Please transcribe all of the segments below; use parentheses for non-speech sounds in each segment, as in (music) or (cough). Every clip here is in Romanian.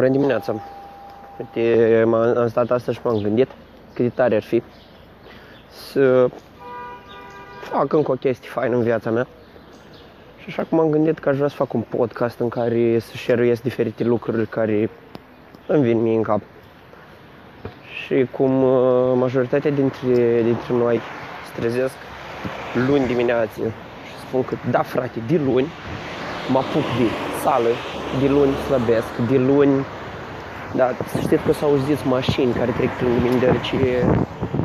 Bună dimineața! Uite, m-am, am stat astăzi și m-am gândit cât de tare ar fi să fac încă o chestie faină în viața mea. Și așa cum am gândit că aș vrea să fac un podcast în care să share diferite lucruri care îmi vin mie în cap. Și cum uh, majoritatea dintre, dintre noi se trezesc luni dimineață și spun că da frate, de luni mă apuc de sală, de luni slăbesc, de luni da, să știți că s-au auzit mașini care trec prin mine, deoarece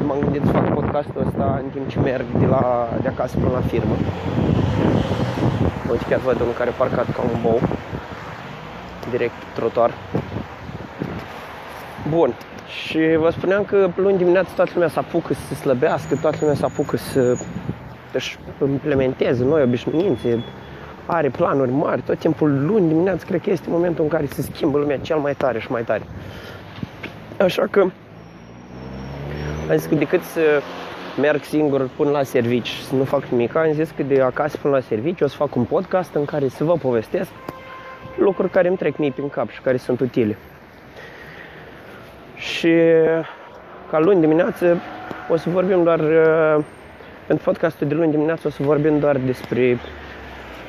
m-am gândit să fac podcastul ăsta în timp ce merg de, la, de acasă până la firmă. Uite chiar văd unul care parcat ca un bou, direct trotuar. Bun, și vă spuneam că luni dimineața toată lumea se apucă să se slăbească, toată lumea se apucă să își implementeze noi obișnuințe, are planuri mari, tot timpul luni dimineața cred că este momentul în care se schimbă lumea cel mai tare și mai tare. Așa că am zis că decât să merg singur până la servici și să nu fac nimic, am zis că de acasă până la servici o să fac un podcast în care să vă povestesc lucruri care îmi trec mie prin cap și care sunt utile. Și ca luni dimineață o să vorbim doar pentru podcastul de luni dimineață o să vorbim doar despre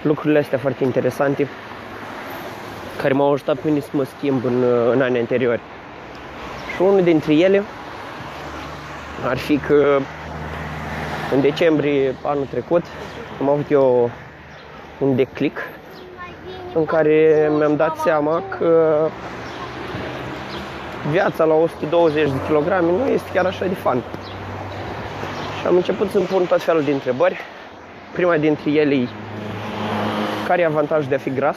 lucrurile astea foarte interesante care m-au ajutat pe mine să mă schimb în, în anii anteriori. Și unul dintre ele ar fi că în decembrie anul trecut am avut eu un declic în care mi-am dat seama că viața la 120 de kg nu este chiar așa de fan. Și am început să-mi pun tot felul de întrebări. Prima dintre ele e care e avantajul de a fi gras?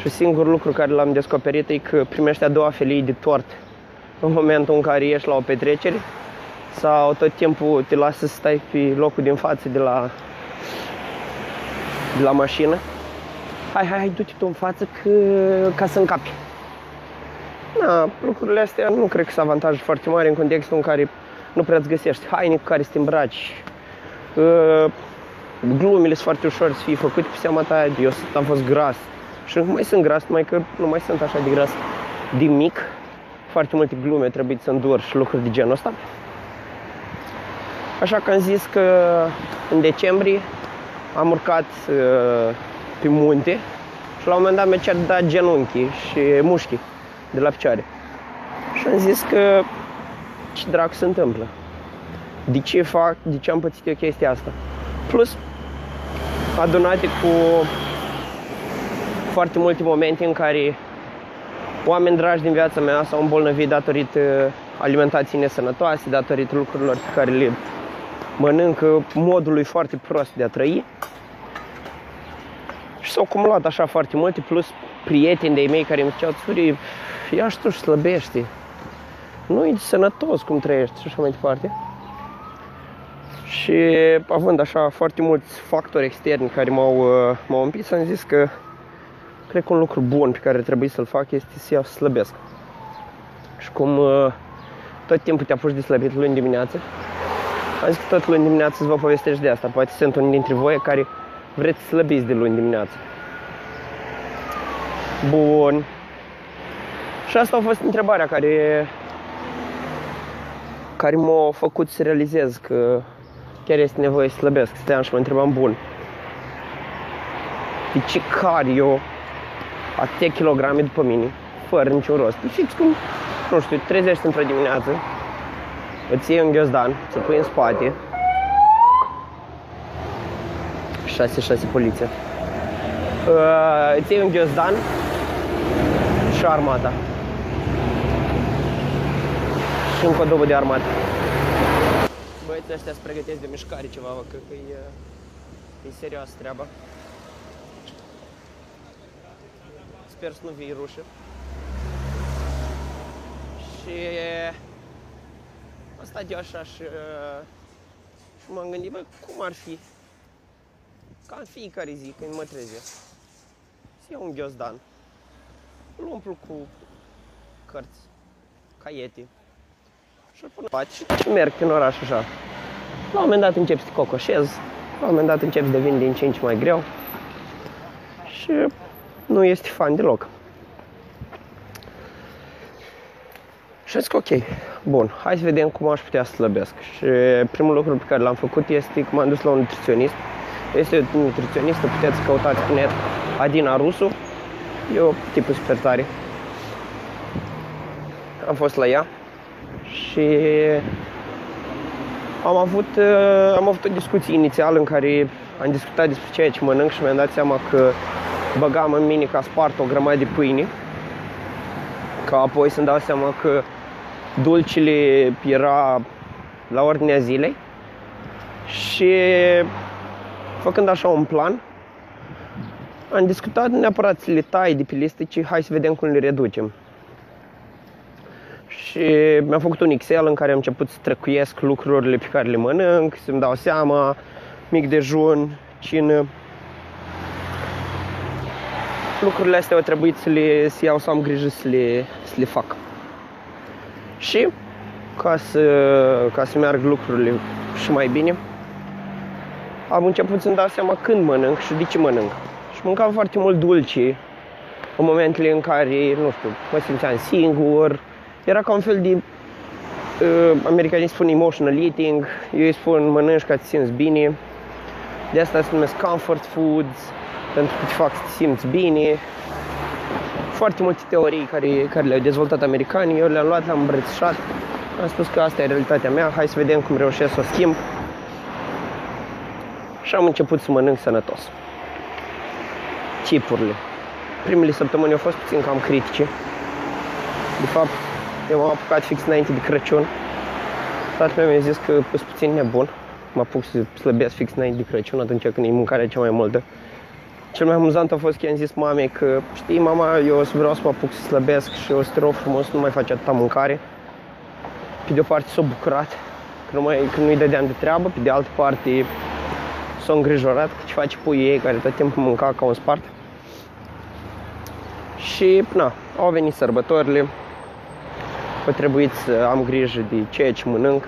Și singurul lucru care l-am descoperit e că primești a doua felie de tort în momentul în care ești la o petrecere sau tot timpul te lasă să stai pe locul din față de la, de la mașină. Hai, hai, hai, du-te tu în față că, ca să încapi. Na, lucrurile astea nu cred că sunt avantaje foarte mari în contextul în care nu prea-ți găsești haine cu care să te îmbraci, glumele sunt foarte ușor să fie făcute pe seama ta, eu am fost gras și nu mai sunt gras, numai că nu mai sunt așa de gras din mic. Foarte multe glume trebuie să îndur și lucruri de genul ăsta. Așa că am zis că în decembrie am urcat uh, pe munte și la un moment dat mi-a dat genunchii și mușchii de la picioare. Și am zis că ce dracu se întâmplă? De ce fac, de ce am pățit eu chestia asta? Plus, adunate cu foarte multe momente în care oameni dragi din viața mea s-au îmbolnăvit datorită alimentației nesănătoase, datorită lucrurilor pe care le mănâncă, modului foarte prost de a trăi. Și s-au acumulat așa foarte multe, plus prieteni de-ai mei care îmi ziceau, Țuri, ia și tu și slăbește. Nu e sănătos cum trăiești și așa mai departe. Și având așa foarte mulți factori externi care m-au, uh, m-au împins, am zis că cred că un lucru bun pe care trebuie să-l fac este să iau să slăbesc. Și cum uh, tot timpul te apuci de slăbit luni dimineață, am zis că tot luni dimineață să vă povestești de asta. Poate sunt unii dintre voi care vreți să slăbiți de luni dimineață. Bun. Și asta a fost întrebarea care care m-a făcut să realizez că chiar este nevoie să slăbesc. Stăteam și mă întrebam, bun, de ce car eu atâtea kilograme după mine, fără niciun rost? Fix cum, nu știu, trezești într-o dimineață, îți iei un ghiozdan, să pui în spate, 6-6 poliție. Uh, îți iei un ghiozdan și armata. Și încă o dobă de armată băieții ăștia se pregătesc de mișcare ceva, bă, că, că e, e serioasă treaba. Sper să nu vii rușă. Și am stat eu așa și, și m-am gândit, bă, cum ar fi ca în fiecare zi când mă trezesc să iau un ghiozdan, îl umplu cu cărți, caiete, și până faci și merg în oraș așa. La un moment dat încep să te cocoșez, la un moment dat încep să devin din ce în ce mai greu și nu este fan deloc. Și zic, ok, bun, hai să vedem cum aș putea să slăbesc. Și primul lucru pe care l-am făcut este că m-am dus la un nutriționist. Este un nutriționist, puteți căutați pe net Adina Rusu. E o tipul super tare. Am fost la ea și am avut, uh, am avut o discuție inițială în care am discutat despre ceea ce mănânc și mi-am dat seama că băgam în mine ca spart o grămadă de pâine ca apoi să-mi dau seama că dulcile era la ordinea zilei și făcând așa un plan, am discutat neapărat să le tai de pe listă, ci hai să vedem cum le reducem. Și mi-am făcut un Excel în care am început să trăcuiesc lucrurile pe care le mănânc, să-mi dau seama, mic dejun, cină. Lucrurile astea au trebuit să le să iau să am grijă să le, să le fac. Și ca să, ca să meargă lucrurile și mai bine, am început să-mi dau seama când mănânc și de ce mănânc. Și mâncam foarte mult dulce în momentele în care, nu știu, mă simțeam singur. Era ca un fel de, uh, americanii spun emotional eating, eu îi spun mănânci ca să te simți bine. De asta se numesc comfort foods, pentru că te fac să te simți bine. Foarte multe teorii care, care le-au dezvoltat americanii, eu le-am luat, le-am îmbrățișat. Am spus că asta e realitatea mea, hai să vedem cum reușesc să o schimb. Și am început să mănânc sănătos. Chipurile. Primele săptămâni au fost puțin cam critice. De fapt, eu m-am apucat fix înainte de Crăciun. Tatăl meu mi-a zis că sunt puțin nebun. Mă apuc să slăbesc fix înainte de Crăciun, atunci când e mâncarea cea mai multă. Cel mai amuzant a fost că i-am zis mamei că, știi, mama, eu o să vreau să mă apuc să slăbesc și o să te rog frumos să nu mai faci atâta mâncare. Pe de o parte s-a bucurat că, nu mai, că nu-i dădeam de treabă, pe de altă parte s-a îngrijorat că ce face puii ei care tot timpul mânca ca un spart. Și, na, au venit sărbătorile, a trebuit să am grijă de ceea ce mănânc.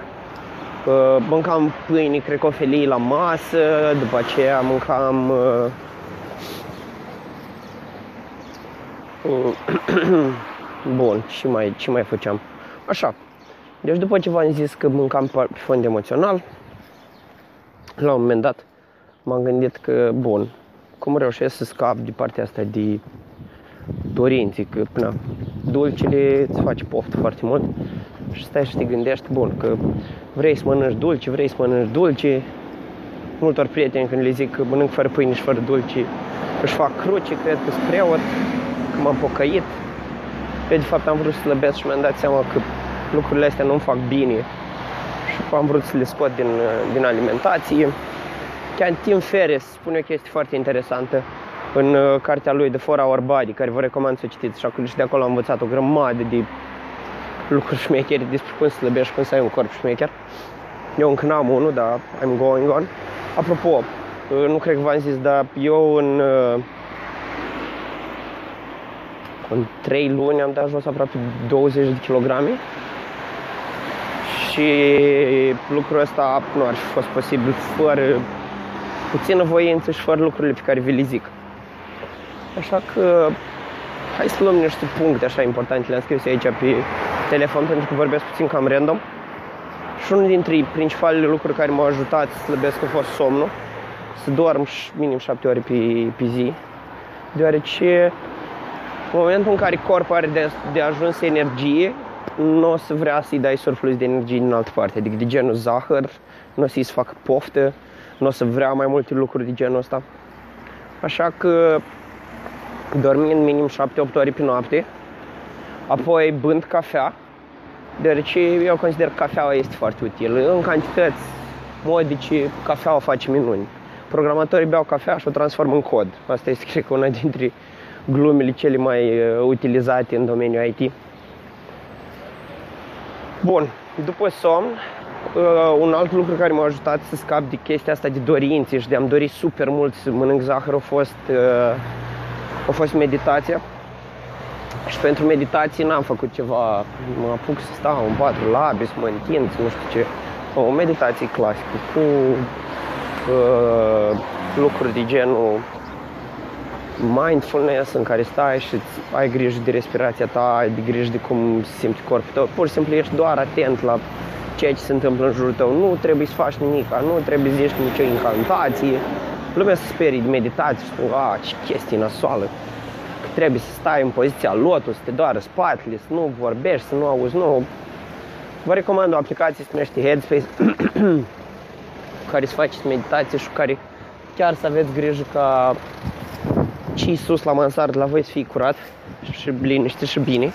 Mâncam pâine, cred că o felii la masă, după aceea mâncam (clears throat) Bun, și mai, ce mai făceam? Așa. Deci după ce v-am zis că mâncam pe fond emoțional, la un moment dat m-am gândit că, bun, cum reușesc să scap de partea asta de dorințe, că până dulcele îți face poftă foarte mult și stai și te gândești, bun, că vrei să mănânci dulce, vrei să mănânci dulce, multor prieteni când le zic că mănânc fără pâine și fără dulce, își fac cruce, cred că sunt preot, că m-am pocăit. Eu de fapt am vrut să slăbesc și mi-am dat seama că lucrurile astea nu-mi fac bine și am vrut să le scot din, din alimentație. Chiar Tim Ferris spune o chestie foarte interesantă în uh, cartea lui The 4 Hour Body, care vă recomand să citiți și acolo și de acolo am învățat o grămadă de lucruri șmecheri despre cum să slăbești, cum să ai un corp șmecher. Eu încă n-am unul, dar I'm going on. Apropo, uh, nu cred că v-am zis, dar eu în uh, în 3 luni am dat jos aproape 20 de kilograme și lucrul ăsta nu ar fi fost posibil fără puțină voință și fără lucrurile pe care vi le zic. Așa că hai să luăm niște puncte așa importante, le-am scris aici pe telefon pentru că vorbesc puțin cam random. Și unul dintre principalele lucruri care m-au ajutat să slăbesc a fost somnul, să dorm minim 7 ore pe, pe zi, deoarece în momentul în care corpul are de, de ajuns energie, nu o să vrea să-i dai surplus de energie din altă parte, adică de genul zahăr, nu o să-i să facă poftă, nu o să vrea mai multe lucruri de genul ăsta. Așa că dormind minim 7-8 ore pe noapte, apoi bând cafea, deoarece eu consider că cafeaua este foarte utilă. În cantități modice, cafeaua face minuni. Programatorii beau cafea și o transformă în cod. Asta este, (laughs) cred că, una dintre glumele cele mai uh, utilizate în domeniul IT. Bun, după somn, uh, un alt lucru care m-a ajutat să scap de chestia asta de dorințe și de a-mi dori super mult să mănânc zahăr a fost, uh, a fost meditația. Și pentru meditație n-am făcut ceva, mă apuc să stau în patru labi, să mă întind, nu știu ce. O meditație clasică cu uh, lucruri de genul mindfulness în care stai și ai grijă de respirația ta, ai de grijă de cum se simte corpul tău. Pur și simplu ești doar atent la ceea ce se întâmplă în jurul tău. Nu trebuie să faci nimic, nu trebuie să zici nicio incantație. Lumea se sperie de meditație și spune, a, ce chestie nasoală. Că trebuie să stai în poziția lotus, să te doară spatele, să nu vorbești, să nu auzi, nu. Vă recomand o aplicație se numește Headspace, cu (clears throat) care să faceți meditație și cu care chiar să aveți grijă ca ce sus la mansard la voi să fie curat și liniște și bine.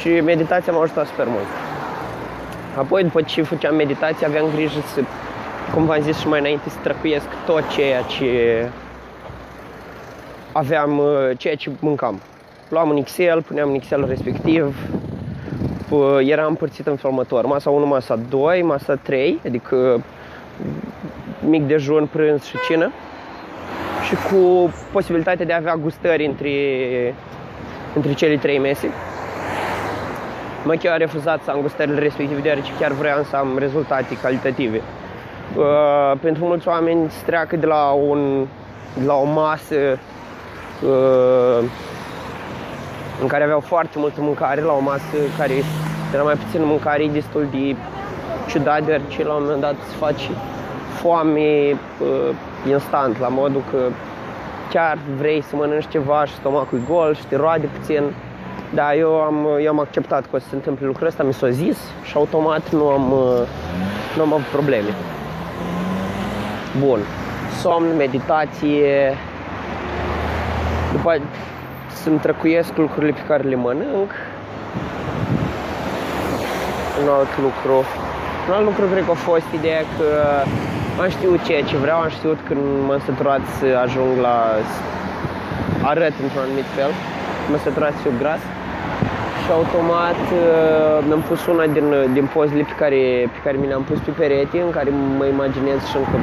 Și meditația m-a ajutat super mult. Apoi, după ce făceam meditație, aveam grijă să, cum v-am zis și mai înainte, să trăcuiesc tot ceea ce aveam, uh, ceea ce mâncam. Luam un Excel, puneam un Excel respectiv, era împărțit în felul următor. Masa 1, masa 2, masa 3, adică mic dejun, prânz și cină și cu posibilitatea de a avea gustări între, între cele trei mese. Mă a refuzat să am gustările respective, deoarece chiar vreau să am rezultate calitative. Uh, pentru mulți oameni se treacă de la, un, de la o masă uh, în care aveau foarte multă mâncare, la o masă care era mai puțin mâncare, destul de ciudat, deoarece la un moment dat se face foame uh, instant, la modul că chiar vrei să mănânci ceva și stomacul e gol și te roade puțin. Da, eu am, eu am acceptat că o să se întâmple lucrul ăsta, mi s-a zis și automat nu am, nu am avut probleme. Bun. Somn, meditație, după să-mi trăcuiesc lucrurile pe care le mănânc. Un alt lucru. Un alt lucru cred că a fost ideea că am știut ceea ce vreau, am știut când m-am săturat să ajung la arăt într-un anumit fel, m-am săturat să fiu gras și automat uh, mi-am pus una din, din pozele pe care, pe care mi le-am pus pe perete, în care mă imaginez și încă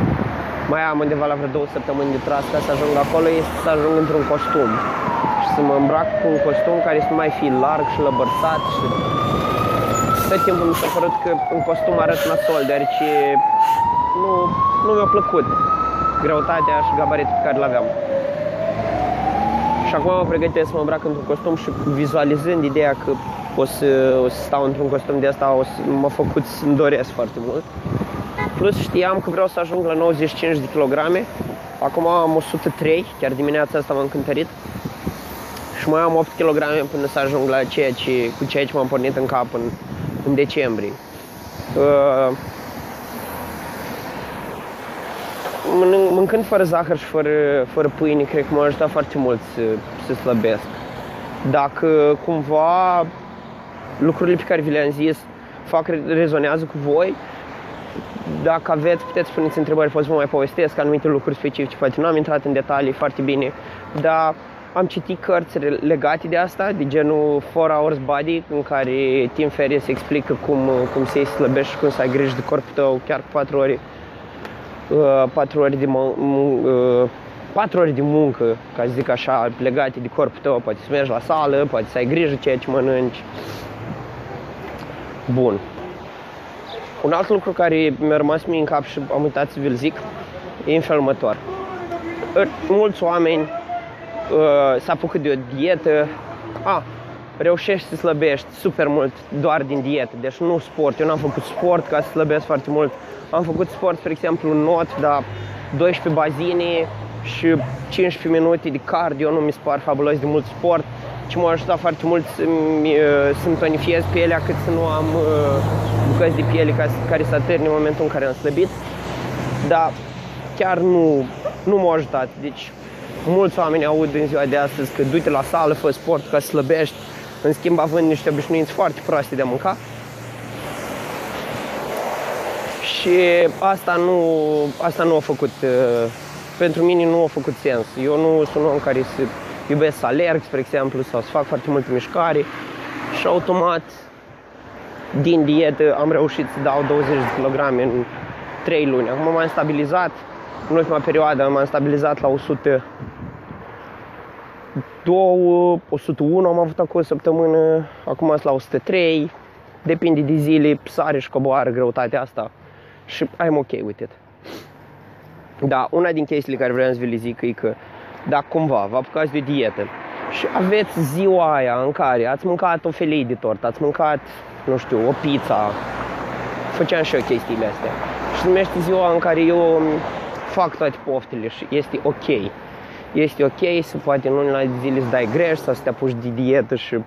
mai am undeva la vreo două săptămâni de tras ca să ajung acolo, este să ajung într-un costum și să mă îmbrac cu un costum care să nu mai fie larg și lăbărțat și tot timpul mi s-a părut că în costum arăt nasol, deoarece nu, nu mi-a plăcut greutatea și gabaritul pe care îl aveam. Și acum mă pregătesc să mă îmbrac într-un costum și vizualizând ideea că o să, o să stau într-un costum de asta, o să, m-a făcut să-mi doresc foarte mult. Plus știam că vreau să ajung la 95 de kilograme. Acum am 103, chiar dimineața asta m-am cântărit. Și mai am 8 kg până să ajung la ceea ce, cu ceea ce m-am pornit în cap în, în decembrie. Uh, mâncând fără zahăr și fără, fără pâine, cred că m-a ajutat foarte mult să, să slăbesc. Dacă cumva lucrurile pe care vi le-am zis fac, rezonează cu voi, dacă aveți, puteți spuneți întrebări, pot să vă mai povestesc anumite lucruri specifice, poate nu am intrat în detalii foarte bine, dar am citit cărți legate de asta, de genul 4 Hours Body, în care Tim Ferriss explică cum, cum să-i slăbești și cum să ai grijă de corpul tău chiar cu 4 ore 4 uh, ore de uh, 4 ore de muncă, ca să zic așa, legate de corpul tău, poate să mergi la sală, poate să ai grijă ceea ce mănânci. Bun. Un alt lucru care mi-a rămas mie în cap și am uitat să vi-l zic, e în felul următor. Mulți oameni uh, s-a apucat de o dietă, a, reușești să slăbești super mult doar din dietă, deci nu sport. Eu n-am făcut sport ca să slăbesc foarte mult. Am făcut sport, spre exemplu, în not, dar 12 bazine și 15 minute de cardio, nu mi se par fabulos de mult sport, ci m-a ajutat foarte mult să-mi, uh, să-mi tonifiez pielea cât să nu am uh, bucăți de piele care să atârne în momentul în care am slăbit. Dar chiar nu, nu m-a ajutat. Deci mulți oameni aud în ziua de astăzi că du-te la sală, fă sport ca să slăbești, în schimb având niște obișnuinți foarte proaste de a mânca. Și asta nu, asta nu a făcut, uh, pentru mine nu a făcut sens. Eu nu sunt un om care să iubesc să alerg, spre exemplu, sau să fac foarte multe mișcare și automat din dietă am reușit să dau 20 de kg în 3 luni. Acum m-am stabilizat, în ultima perioadă m-am stabilizat la 100 2, 101 am avut acum o săptămână, acum sunt la 103, depinde de zile, sare și coboară greutatea asta și I'm ok with it. Da, una din chestiile care vreau să vi le zic e că dacă cumva vă apucați de o dietă și aveți ziua aia în care ați mâncat o felie de tort, ați mâncat, nu știu, o pizza, făceam și eu chestiile astea. Și numește ziua în care eu fac toate poftele și este ok. Este ok să poate în unele zile să dai greș sau să te apuci de dietă și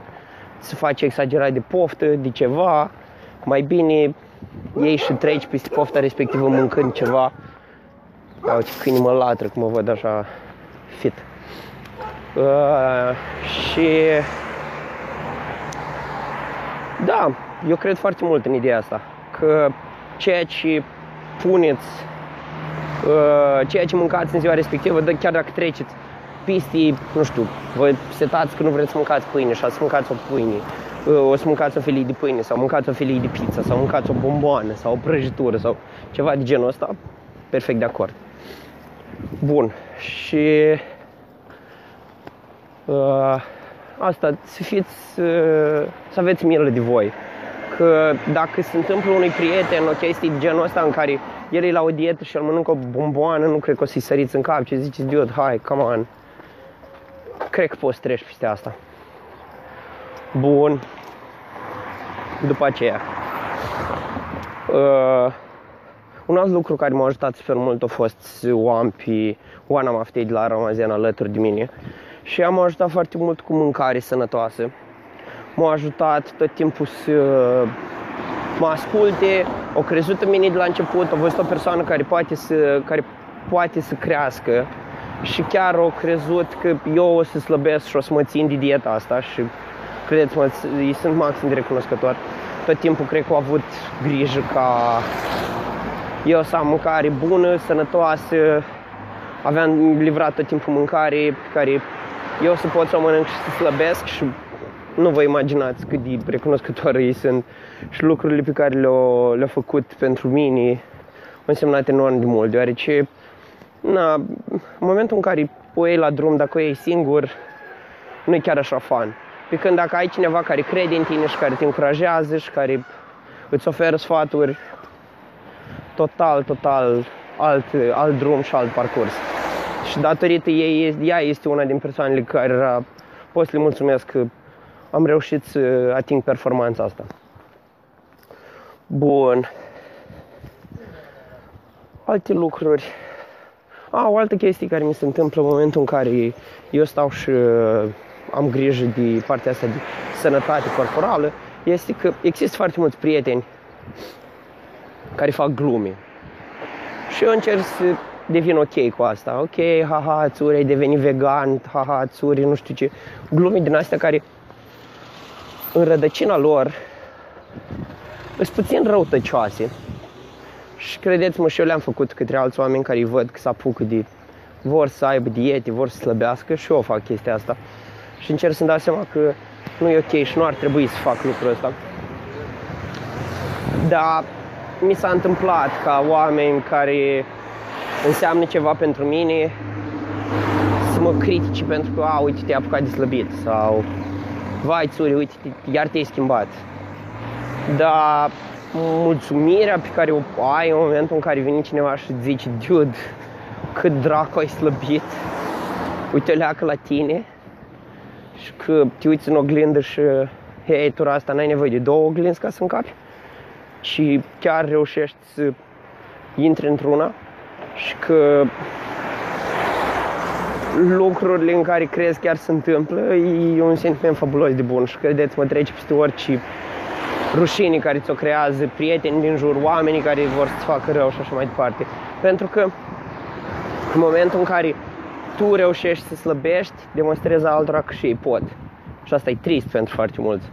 să faci exagerat de poftă, de ceva. Mai bine iei și treci peste pofta respectivă mâncând ceva. Uite, câinii mă latră, cum mă văd așa fit. Uh, și da, eu cred foarte mult în ideea asta, că ceea ce puneți, uh, ceea ce mâncați în ziua respectivă, chiar dacă treceți piste, nu știu, vă setați că nu vreți să mâncați pâine și să mâncați o pâine, uh, o să mâncați o felie de pâine sau mâncați o felie de pizza sau mâncați o bomboană sau o prăjitură sau ceva de genul ăsta, perfect de acord. Bun, și uh, asta, să fiți, uh, să aveți milă de voi. Că dacă se întâmplă unui prieten o chestie de genul ăsta în care el e la o dietă și el mănâncă o bomboană, nu cred că o să-i săriți în cap, ce ziceți, dude, hai, come on. Cred că poți treci peste asta. Bun. După aceea. Uh, un alt lucru care m-a ajutat super mult a fost o am pe Oana Maftei de la Ramazian alături de mine și am ajutat foarte mult cu mâncare sănătoasă. M-a ajutat tot timpul să mă asculte, o crezut în mine de la început, a văzut o persoană care poate să, care poate să crească și chiar o crezut că eu o să slăbesc și o să mă țin de dieta asta și credeți-mă, îi sunt maxim de recunoscător. Tot timpul cred că au avut grijă ca eu să am mâncare bună, sănătoasă, aveam livrat tot timpul mâncare pe care eu să pot să o mănânc și să slăbesc și nu vă imaginați cât de recunoscătoare ei sunt și lucrurile pe care le-au, le făcut pentru mine au însemnat enorm de mult, deoarece na, în momentul în care o iei la drum, dacă o iei singur, nu e chiar așa fan. Pe când dacă ai cineva care crede în tine și care te încurajează și care îți oferă sfaturi, total, total alt, alt drum și alt parcurs. Și datorită ei, ea este una din persoanele care pot să le mulțumesc că am reușit să ating performanța asta. Bun. Alte lucruri. A, o altă chestie care mi se întâmplă în momentul în care eu stau și uh, am grijă de partea asta de sănătate corporală este că există foarte mulți prieteni care fac glume. Și eu încerc să devin ok cu asta. Ok, haha, țuri, ai devenit vegan, haha, țuri, nu știu ce. Glume din astea care în rădăcina lor sunt puțin răutăcioase. Și credeți-mă, și eu le-am făcut către alți oameni care îi văd că se apucă de vor să aibă diete, vor să slăbească și eu fac chestia asta. Și încerc să-mi dau seama că nu e ok și nu ar trebui să fac lucrul ăsta. Dar mi s-a întâmplat ca oameni care înseamnă ceva pentru mine să mă critici pentru că, a, uite, te-ai apucat de slăbit sau vai, țuri, uite, iar te-ai schimbat. Dar mulțumirea pe care o ai în momentul în care vine cineva și zice, dude, cât dracu ai slăbit, uite leacă la tine și că te uiți în oglindă și hei, tu asta n-ai nevoie de două oglinzi ca să încapi și chiar reușești să intri într-una și că lucrurile în care crezi chiar se întâmplă e un sentiment fabulos de bun și credeți-mă trece peste orice rușini care ți-o creează, prieteni din jur, oamenii care vor să-ți facă rău și așa mai departe. Pentru că în momentul în care tu reușești să slăbești, demonstrezi altora că și ei pot. Și asta e trist pentru foarte mulți.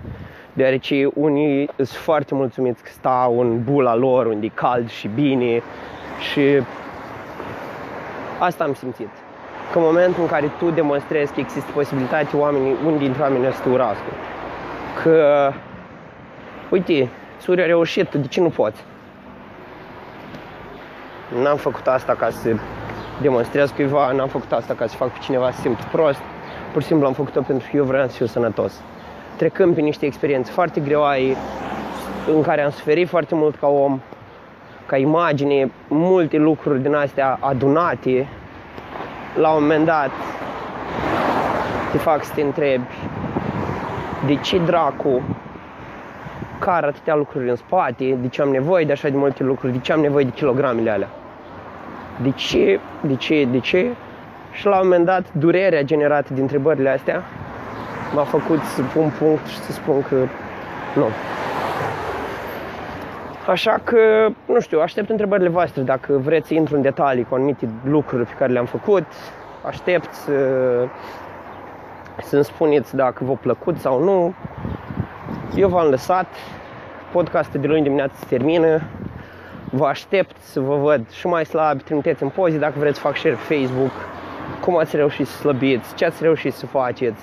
Deoarece unii sunt foarte mulțumiți că stau în bula lor, unde e cald și bine și asta am simțit. Că în momentul în care tu demonstrezi că există posibilitatea oamenii, unii dintre oameni să te urască. Că, uite, suri a reușit, de ce nu poți? N-am făcut asta ca să demonstrez cuiva, n-am făcut asta ca să fac pe cineva să simt prost. Pur și simplu am făcut-o pentru că eu vreau să fiu sănătos. Trecând pe niște experiențe foarte greoaie, în care am suferit foarte mult ca om, ca imagine, multe lucruri din astea adunate, la un moment dat te fac să te întrebi de ce dracu car atâtea lucruri în spate, de ce am nevoie de așa de multe lucruri, de ce am nevoie de kilogramele alea. De ce, de ce, de ce? Și la un moment dat, durerea generată din întrebările astea m-a făcut să pun punct și să spun că nu. Așa că, nu știu, aștept întrebările voastre dacă vreți să intru în detalii cu anumite lucruri pe care le-am făcut. Aștept să, să-mi spuneți dacă v-a plăcut sau nu. Eu v-am lăsat. Podcastul de luni dimineață se termină. Vă aștept să vă văd și mai slab. Trimiteți în poze dacă vreți să fac share pe Facebook. Cum ați reușit să slăbiți, ce ați reușit să faceți.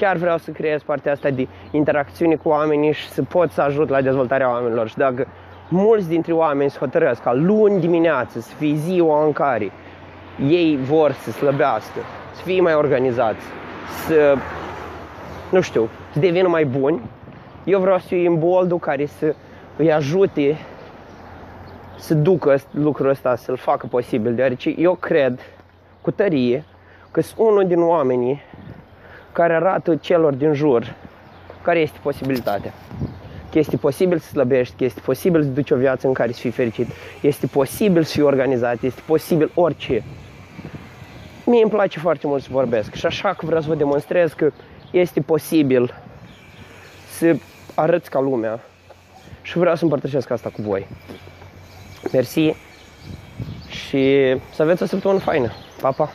Chiar vreau să creez partea asta de interacțiune cu oamenii și să pot să ajut la dezvoltarea oamenilor. Și dacă mulți dintre oameni se hotărăsc ca luni dimineață să fie ziua în care ei vor să slăbească, să fie mai organizați, să, nu știu, să devină mai buni, eu vreau să fiu în boldul care să îi ajute să ducă lucrul ăsta, să-l facă posibil, deoarece eu cred cu tărie că sunt unul din oamenii care arată celor din jur care este posibilitatea. Că este posibil să slăbești, că este posibil să duci o viață în care să fii fericit, este posibil să fii organizat, este posibil orice. Mie îmi place foarte mult să vorbesc și așa că vreau să vă demonstrez că este posibil să arăți ca lumea și vreau să împărtășesc asta cu voi. Mersi și să aveți o săptămână faină. Pa, pa!